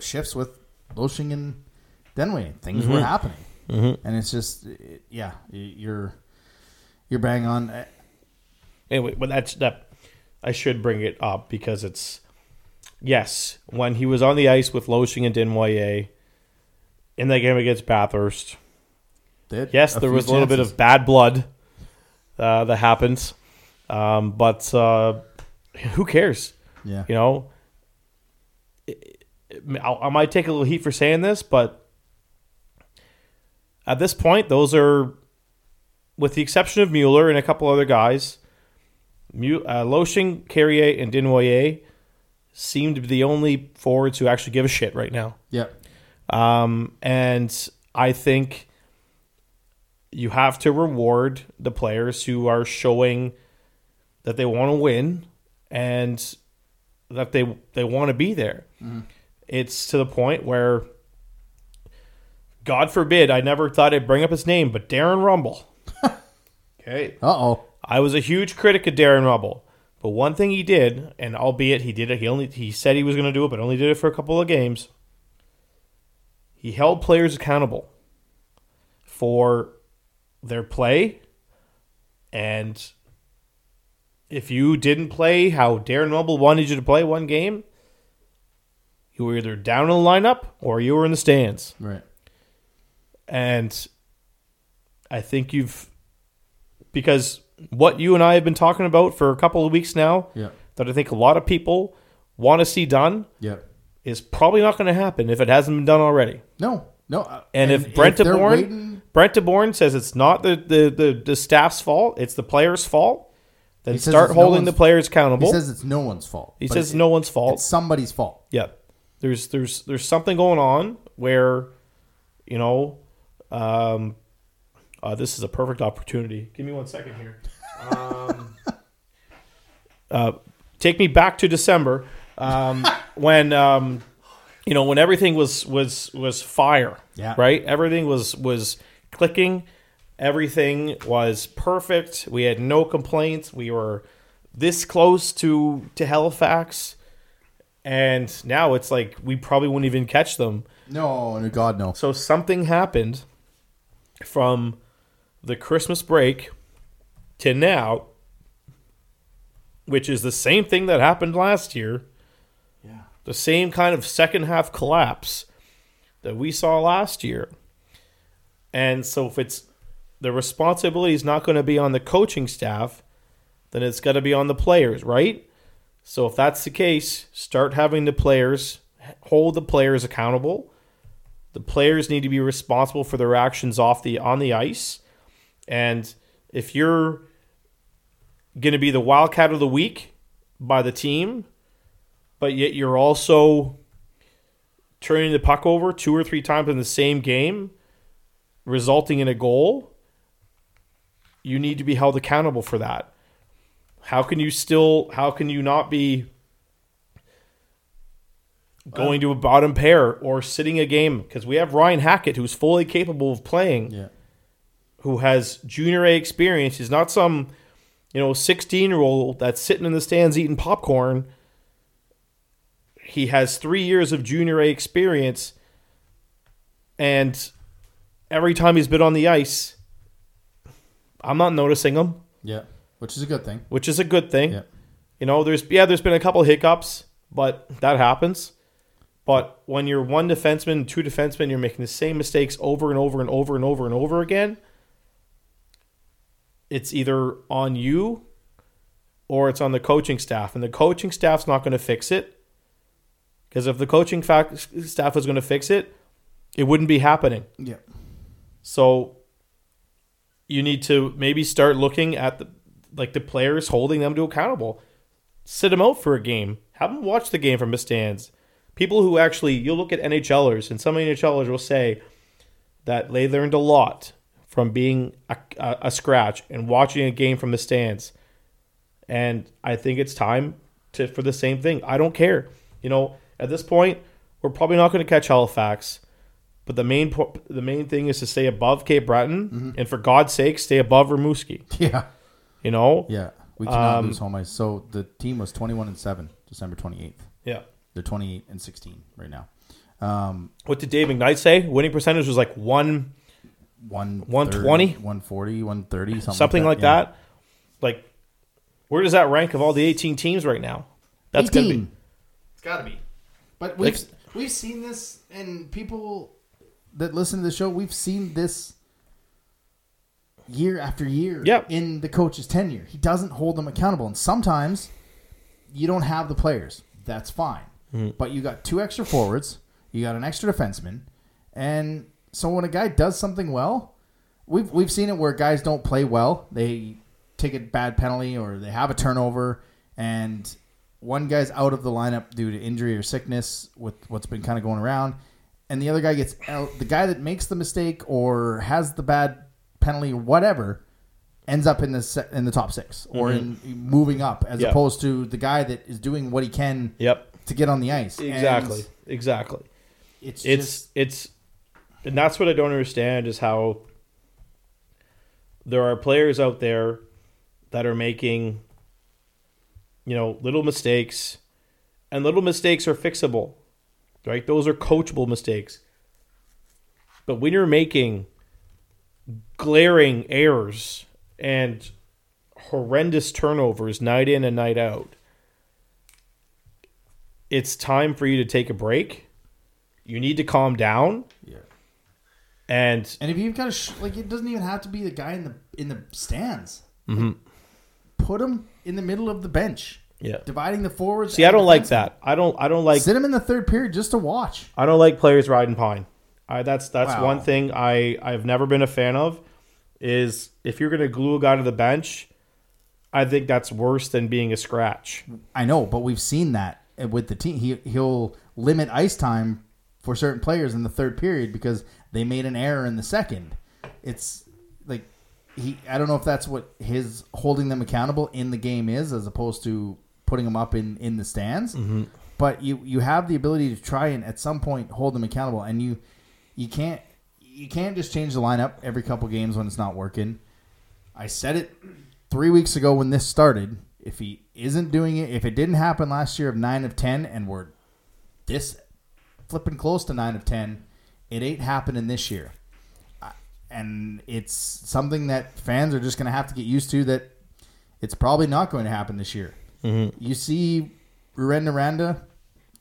shifts with Loshing and Desnoyers, things were Mhm. happening, Mm-hmm. and it's just it- yeah, you're you're bang on. Anyway, but that's that. I should bring it up because it's yes when he was on the ice with Loshing and Desnoyers in that game against Bathurst. Did Yes, there was a little bit of bad blood uh, that happens, um, but uh, who cares? yeah. You know, It- it- I I might take a little heat for saying this, but at this point, those are, with the exception of Mueller and a couple other guys, uh, Loshing, Carrier, and Desnoyers seem to be the only forwards who actually give a shit right now. Yeah. Um, and I think you have to reward the players who are showing that they want to win and that they they want to be there. It's to the point where God forbid I never thought I'd bring up his name, but Darren Rumble. okay. Uh oh. I was a huge critic of Darren Rumble, but one thing he did, and albeit he did it, he only he said he was going to do it, but only did it for a couple of games. He held players accountable for their play, and if you didn't play how Darren Rumble wanted you to play one game, you were either down in the lineup or you were in the stands. Right. And I think you've because what you and I have been talking about for a couple of weeks now Yeah. that I think a lot of people want to see done Yeah. is probably not going to happen if it hasn't been done already. No. No. uh, And, if Brent waiting- Brent DeBourne says it's not the, the, the, the staff's fault, it's the players' fault, then start it's no holding the players he accountable. says it's no one's fault. He says it- no one's fault. It's somebody's fault. yeah there's there's there's something going on where you know um uh, this is a perfect opportunity. Give me one second here. Um, uh, take me back to december um, when um, you know when everything was was was fire Yeah. right? Everything was was clicking. Everything was perfect. We had no complaints. We were this close to to halifax. And now it's like we probably wouldn't even catch them. No, no, God, no. So something happened from the Christmas break to now, which is the same thing that happened last year. Yeah. The same kind of second half collapse that we saw last year. And so if it's the responsibility is not going to be on the coaching staff, then it's got to be on the players, right? So if that's the case, start having the players hold the players accountable. The players need to be responsible for their actions off the on the ice. And if you're going to be the wildcat of the week by the team, but yet you're also turning the puck over two or three times in the same game, resulting in a goal, you need to be held accountable for that. How can you still how can you not be going to a bottom pair or sitting a game because we have Ryan Hackett who's fully capable of playing Yeah. who has junior A experience. He's not some, you know, 16 year old that's sitting in the stands eating popcorn. He has three years of junior A experience. And every time he's been on the ice, I'm not noticing him, Yeah. Which is a good thing. which is a good thing. Yeah. You know, there's yeah, there's been a couple hiccups, but that happens. But when you're one defenseman, two defensemen, you're making the same mistakes over and over and over and over and over again. It's either on you or it's on the coaching staff, and the coaching staff's not going to fix it. Because if the coaching staff was going to fix it, it wouldn't be happening. Yeah. So you need to maybe start looking at the like the players holding them to accountable. Sit them out for a game. Have them watch the game from the stands. People who actually you'll look at NHLers and some NHLers will say that they learned a lot from being a, a, a scratch and watching a game from the stands. And I think it's time to for the same thing. I don't care. You know, at this point, we're probably not going to catch Halifax. But the main po- the main thing is to stay above Cape Breton, and for God's sake, stay above Rimouski. Yeah. You know, Yeah. We cannot Um, lose home ice. So the team was 21 and 7, December 28th. yeah. They're 28 and 16 right now. Um, What did Dave McKnight say? Winning percentage was like one one 120? 140, 130, something, something like yeah. that. Like, where does that rank of all the eighteen teams right now? That's gonna 18. be. It's got to be. But we've Like- we've seen this, and people that listen to the show, we've seen this year after year. Yep. In the coach's tenure, he doesn't hold them accountable, and sometimes you don't have the players. That's fine, Mm. but you got two extra forwards, you got an extra defenseman, and so when a guy does something well, we've we've seen it where guys don't play well. They take a bad penalty or they have a turnover, and one guy's out of the lineup due to injury or sickness with what's been kind of going around, and the other guy gets out. The guy that makes the mistake or has the bad penalty or whatever ends up in the se- in the top six or mm-hmm. in moving up as Yeah. opposed to the guy that is doing what he can Yep. To get on the ice. And Exactly. Exactly. it's it's just it's and that's what I don't understand is how there are players out there that are making you know little mistakes and little mistakes are fixable right those are coachable mistakes but when you're making glaring errors and horrendous turnovers night in and night out it's time for you to take a break you need to calm down yeah. And And if you've got a sh- like, it doesn't even have to be the guy in the in the stands. Mm-hmm. Put him in the middle of the bench, yeah, dividing the forwards. see, I don't like that. I don't. I don't like. Sit him in the third period just to watch. I don't like players riding pine. I, that's that's Wow. one thing I I've never been a fan of. Is if you're going to glue a guy to the bench, I think that's worse than being a scratch. I know, but we've seen that with the team. He he'll limit ice time for certain players in the third period because they made an error in the second. It's like he. I don't know if that's what his holding them accountable in the game is, as opposed to putting them up in in the stands. Mm-hmm. But you you have the ability to try and at some point hold them accountable, and you you can't you can't just change the lineup every couple games when it's not working. I said it three weeks ago when this started. If he isn't doing it, if it didn't happen last year of nine of ten, and we're this flipping close to nine of ten, it ain't happening this year. And it's something that fans are just going to have to get used to. That it's probably not going to happen this year. You see, Rouyn-Noranda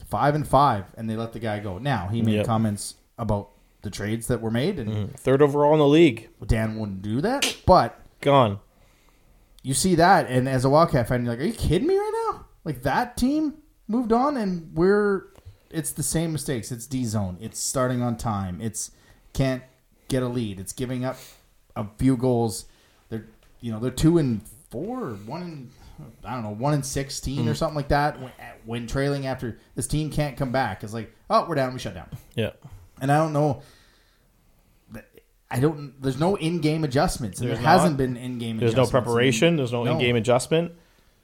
five and five, and they let the guy go. Now he made Yep. comments about the trades that were made, and Mm-hmm. Third overall in the league, Dan wouldn't do that. But gone. You see that, and as a Wildcat fan, you're like, "Are you kidding me right now? Like that team moved on, and we're it's the same mistakes. It's D zone. It's starting on time. It's can't get a lead. It's giving up a few goals. They're you know they're two and four, one and I don't know one and 16 or mm-hmm. something like that. When, when trailing after this team can't come back, it's like oh we're down, we shut down. Yeah, And I don't know. I don't. There's no in-game adjustments. There's there hasn't not. been in-game. Adjustments. There's no preparation. There's no, No. in-game adjustment,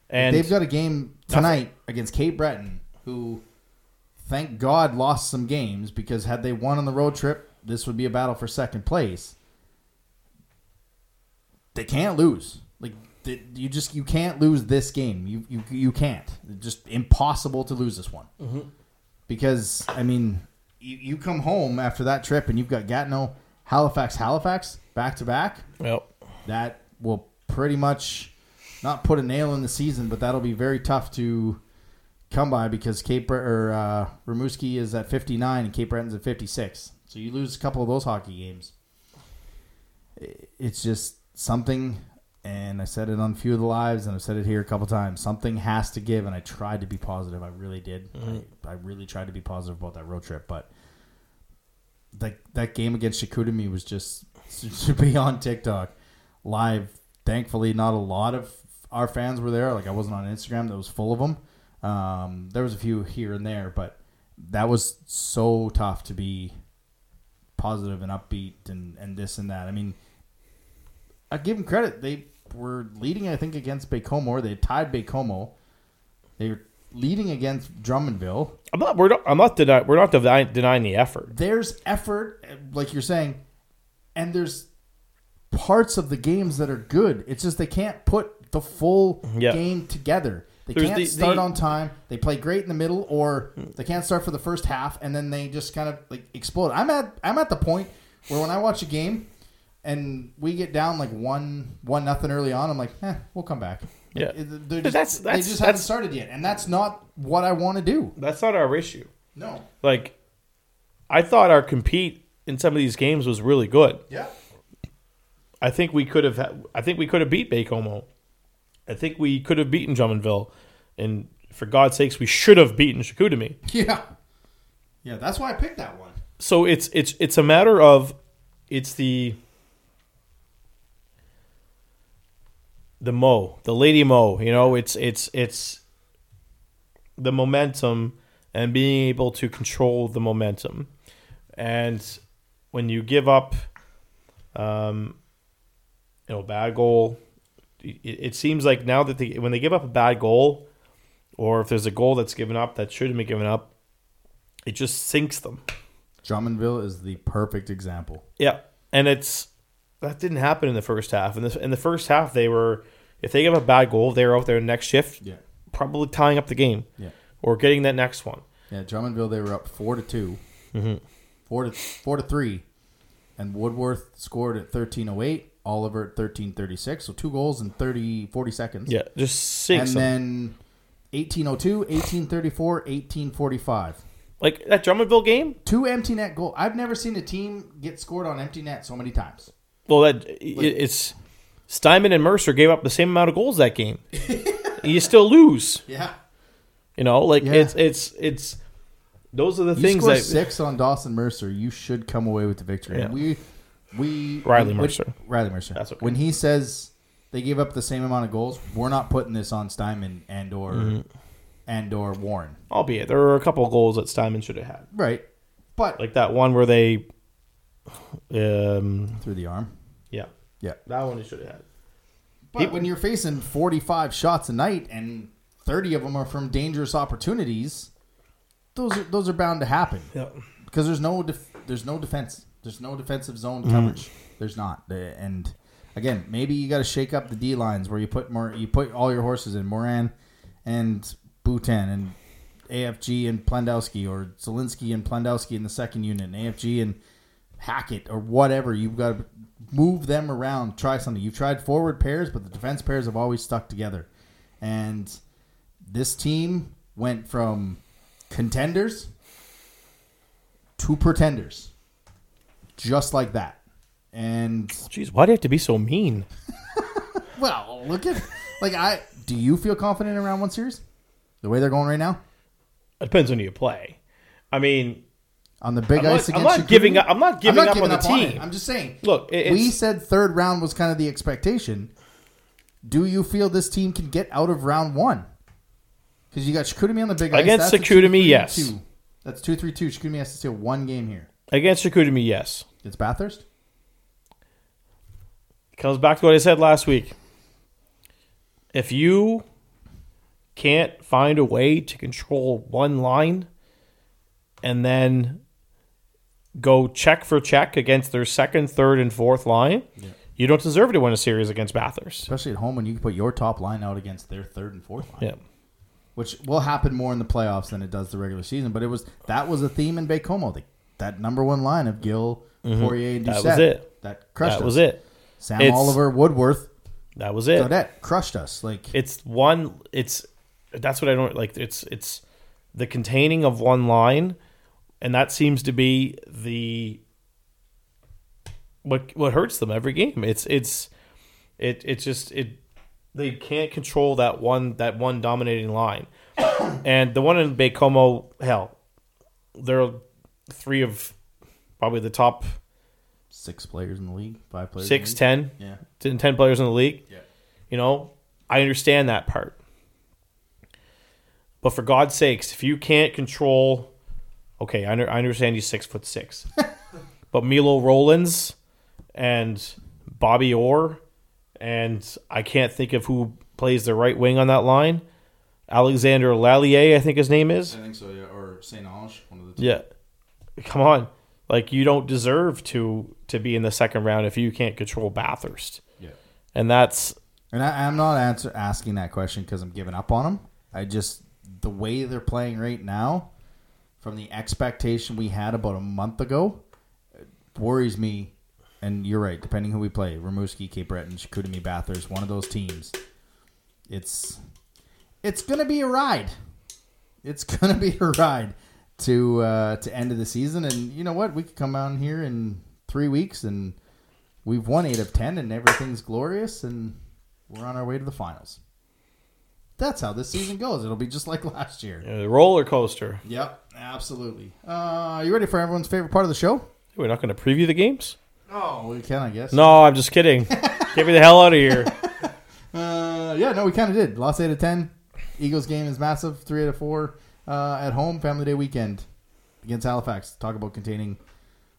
and They've got a game tonight against Cape Breton, who, thank God, lost some games because had they won on the road trip, this would be a battle for second place. They can't lose. Like th- you just you can't lose this game. You you you can't. It's just impossible to lose this one. Mm-hmm. Because I mean, you, you come home after that trip and you've got Gatineau, Halifax, Halifax back to back Yep. that will pretty much not put a nail in the season, but that'll be very tough to come by because Cape or uh, Rimouski is at 59 and Cape Breton's at 56. So you lose a couple of those hockey games. It's just something, and I said it on a few of the lives, and I've said it here a couple times. Something has to give, and I tried to be positive. I really did. I, I really tried to be positive about that road trip, but that that game against Chicoutimi was just to be on TikTok live. Thankfully, not a lot of our fans were there. Like I wasn't on Instagram that was full of them. Um, there was a few here and there, but that was so tough to be positive and upbeat and, and this and that. I mean, I give them credit. They were leading, I think, against Baie-Comeau. They tied Baie-Comeau. They were leading against Drummondville. I'm not. We're not. I'm not denying. We're not denying, denying the effort. there's effort, like you're saying, and there's parts of the games that are good. It's just they can't put the full Yeah. game together. They There's can't the- start the- on time. They play great in the middle, or they can't start for the first half, and then they just kind of like explode. I'm at I'm at the point where when I watch a game and we get down like one one nothing early on, I'm like, eh, we'll come back. Yeah. Just, That's- they that's- haven't started yet, and that's not what I want to do. That's not our issue. No. Like, I thought our compete in some of these games was really good. Yeah. I think we could have. I think we could have beat Baie-Comeau. I think we could have beaten Drummondville, and for God's sakes, we should have beaten Chicoutimi. Yeah. Yeah. That's why I picked that one. So it's it's it's a matter of it's the the mo the lady mo you know it's it's it's the momentum and being able to control the momentum. And when you give up um you know bad goal it, it seems like now that they when they give up a bad goal or if there's a goal that's given up that shouldn't be given up it just sinks them. Drummondville is the perfect example. yeah, and it's that didn't happen in the first half. In the in the first half, they were if they give a bad goal, they were out there next shift, Yeah. probably tying up the game Yeah. or getting that next one. Yeah. Drummondville, they were up four to 2 Mm-hmm. four to four to three, and Woodworth scored at thirteen oh eight. Oliver at thirteen thirty six. So two goals in 30, 40 seconds. Yeah, just sinks and then 1802, 1834, 1845. Like that Drummondville game. Two empty net goal. I've never seen a team get scored on empty net so many times. Well, that it, it's Steinman and Mercer gave up the same amount of goals that game. you still lose. Yeah. You know, like Yeah. it's it's it's those are the You things score that six on Dawson Mercer, you should come away with the victory. Yeah. We we Riley when- Mercer. Riley Mercer. That's okay. When he says they gave up the same amount of goals, we're not putting this on Steinman and or Mm-hmm. and or Warren. albeit there were a couple of goals that Steinman should have had. Right. But Like that one where they um through the arm. yeah. Yeah. That one he should have had. But when you're facing 45 shots a night and 30 of them are from dangerous opportunities, those are those are bound to happen. Yeah. because there's no def- there's no defense. There's no defensive zone coverage. There's not. And again, maybe you got to shake up the D lines where you put more. You put all your horses in Morin and Bhutan and AFG and Plandowski or Zelinsky and Plandowski in the second unit and AFG and Hackett or whatever. You've got to move them around. Try something. You've tried forward pairs, but the defense pairs have always stuck together. And this team went from contenders to pretenders, just like that. And Jeez, why do you have to be so mean? well, look at like I. Do you feel confident in round one series? The way they're going right now It depends on who you play. I mean, on the big I'm ice not- I'm against not giving up- I'm not giving up on the it. team. I'm just saying. Look, it- we it's- said third round was kind of the expectation. Do you feel this team can get out of round one? Because you got Chicoutimi on the big ice Against that's a Chicoutimi, 2-3-2. yes. That's two three two. Chicoutimi has to steal one game here. against Chicoutimi, yes. It's Bathurst. comes back to what I said last week. If you can't find a way to control one line and then go check for check against their second, third, and fourth line, you don't deserve to win a series against Bathurst. especially at home when you can put your top line out against their third and fourth line, Yeah. which will happen more in the playoffs than it does the regular season. But it was that was a theme in Baie-Comeau. The, that number one line of Gill, Poirier, and Mm-hmm. That Doucette. was it. That crushed That us. was it. Sam It's- Oliver, Woodworth, That was it. That crushed us. Like It's one. It's that's what I don't like. It's it's the containing of one line, and that seems to be the what what hurts them every game. It's it's it it's just it they can't control that one that one dominating line, and the one in Baie-Comeau hell, they're three of probably the top six players in the league, five players. six ten. Yeah. 10, 10 players in the league. Yeah. You know, I understand that part. But for God's sakes, if you can't control, okay, I, I understand he's six foot six, but Milo Roelens and Bobby Orr, and I can't think of who plays the right wing on that line. Alexander Lallier, I think his name is. I think so. Yeah, or Saint Ange, one of the two. Yeah, come on, like you don't deserve to to be in the second round if you can't control Bathurst, Yeah. and that's And I, I'm not answer, asking that question because I'm giving up on them. I just the way they're playing right now, from the expectation we had about a month ago, worries me. And you're right. Depending who we play, Rimouski, Cape Breton, Chicoutimi, Bathurst, one of those teams, it's it's gonna be a ride. It's gonna be a ride to uh, to end of the season. And you know what? We could come out here in three weeks and we've won eight of ten, and everything's glorious, and we're on our way to the finals. That's how this season goes. It'll be just like last year. a roller coaster. Yep, absolutely. Uh, you ready for everyone's favorite part of the show? We're not going to preview the games. Oh, we can, I guess. No, I'm just kidding. Get me the hell out of here. Uh, yeah, no, we kind of did. Lost eight of ten. Eagles game is massive. Three out of four uh, at home. Family Day weekend against Halifax. Talk about containing.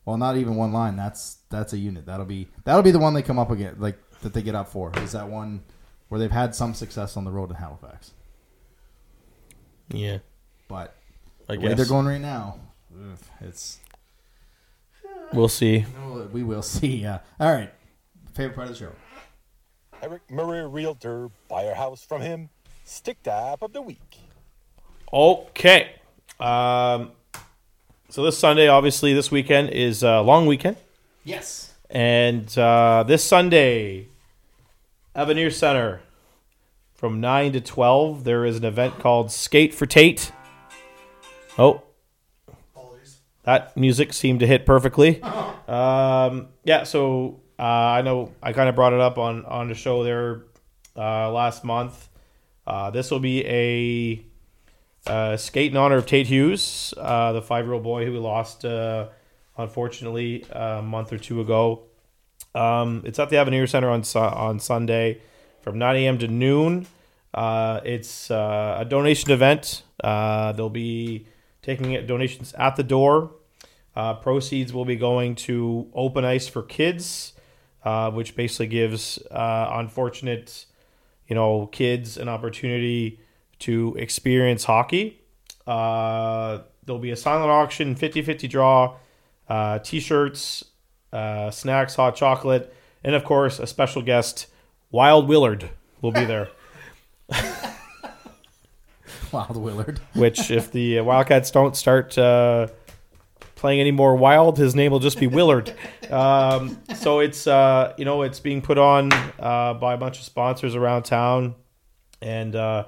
Well, not even one line. That's that's a unit. That'll be that'll be the one they come up again. Like that they get up for. Is that one where they've had some success on the road in Halifax? Yeah, But I the way they're going right now, ugh, it's we'll see. we will see. Yeah. All right. Favorite part of the show. Eric Murray Realtor, buy a house from him. Stick tap of the week. Okay. Um, so this Sunday, obviously, this weekend is a long weekend, Yes. and uh, this Sunday, Avenir Center, from nine to twelve, there is an event called Skate for Tate. Oh, that music seemed to hit perfectly. Um, yeah, so uh, I know I kind of brought it up on on the show there uh, last month. Uh, this will be a uh, skate in honor of Tate Hughes, uh, the five year old boy who we lost uh, unfortunately a month or two ago. Um, it's at the Avenir Center on on Sunday from 9 a.m. to noon. Uh, it's uh, a donation event. Uh, they'll be taking donations at the door. Uh, proceeds will be going to Open Ice for Kids, uh, which basically gives uh, unfortunate, you know, kids an opportunity to experience hockey. There'll be a silent auction, 50-50 draw, t-shirts, uh, snacks, hot chocolate, and of course a special guest, Wild Willard, will be there. Wild Willard. which if the Wildcats don't start uh, playing any more wild, his name will just be Willard. Um, so it's uh, you know it's being put on uh, by a bunch of sponsors around town, and uh,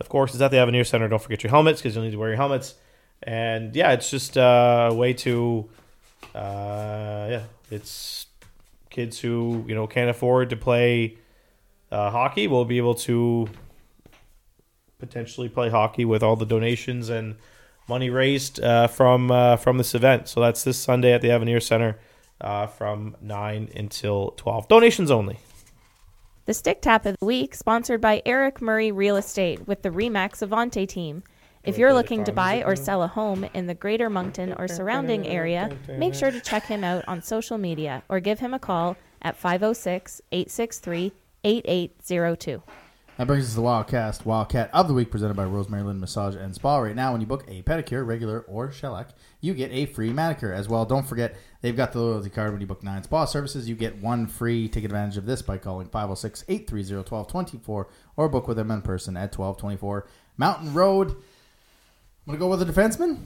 of course it's at the Avenir Center. Don't forget your helmets because you'll need to wear your helmets. And yeah, it's just uh, a way to uh, yeah, it's kids who you know can't afford to play uh, hockey will be able to potentially play hockey with all the donations and money raised uh, from uh, from this event. So that's this Sunday at the Avenir Center uh, from nine until twelve. Donations only. The Stick Tap of the Week, sponsored by Eric Murray Real Estate with the Remax Avante team. If you're looking to buy or sell a home in the greater Moncton or surrounding area, make sure to check him out on social media or give him a call at 506 863 8802. That brings us to the Wildcast Wildcat of the Week, presented by Rosemary Lynn Massage and Spa. Right now, when you book a pedicure, regular or shellac, you get a free manicure as well. Don't forget, they've got the loyalty card when you book nine spa services. You get one free. Take advantage of this by calling 506 830 1224 or book with them in person at 1224 Mountain Road. To go with a defenseman.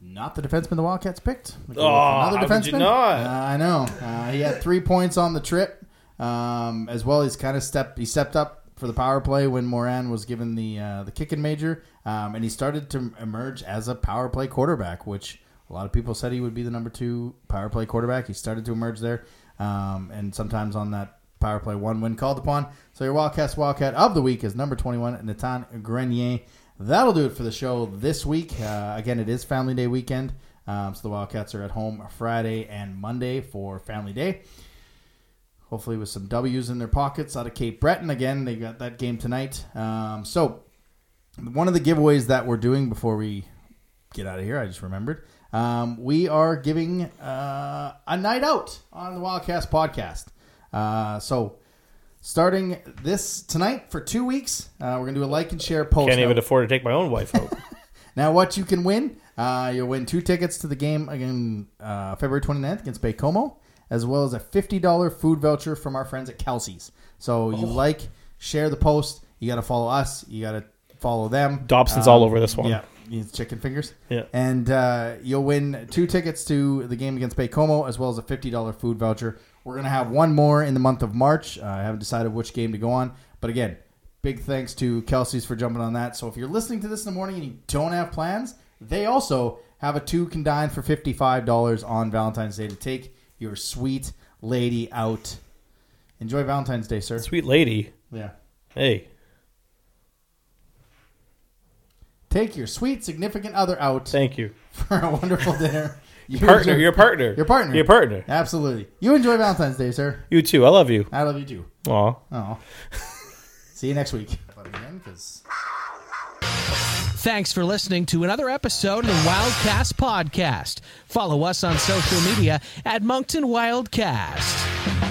Not the defenseman the Wildcats picked. I'm gonna go with Oh, how could you not? Uh, I know. Uh, he had three points on the trip. Um, as well, he's kind of stepped. He stepped up for the power play when Morin was given the uh, the kicking major, um, and he started to emerge as a power play quarterback, which a lot of people said he would be the number two power play quarterback. He started to emerge there, um, and sometimes on that power play one when called upon. So your Wildcats Wildcat of the week is number twenty one, Nathan Grenier. That'll do it for the show this week. Uh, again, it is Family Day weekend, um, so the Wildcats are at home Friday and Monday for Family Day hopefully with some W's in their pockets out of Cape Breton. Again, they got that game tonight. Um, so, one of the giveaways that we're doing before we get out of here, I just remembered, um, we are giving uh, a night out on the Wildcast podcast. Uh, so, starting this tonight for two weeks, uh, we're going to do a like and share post. Can't even afford to take my own wife out. now, what you can win, uh, you'll win two tickets to the game again uh, February 29th against Baie-Comeau, as well as a $50 food voucher from our friends at Kelsey's. So you like, share the post. You got to follow us. You got to follow them. Dobson's Um, all over this one. Yeah, chicken fingers. Yeah. And uh, you'll win two tickets to the game against Baie-Comeau, as well as a $50 food voucher. We're going to have one more in the month of March. Uh, I haven't decided which game to go on. But again, big thanks to Kelsey's for jumping on that. So if you're listening to this in the morning and you don't have plans, they also have a two can dine for $55 on Valentine's Day to take your sweet lady out. Enjoy Valentine's Day, sir. Sweet lady. Yeah. Hey, Take your sweet significant other out thank you. for a wonderful dinner. You Partner, enjoy- your partner. Your partner. Your partner. Absolutely. You enjoy Valentine's Day, sir. You too. I love you. I love you too. Aw. Oh. See you next week. Thanks for listening to another episode of the Wildcast Podcast. Follow us on social media at Moncton Wildcast.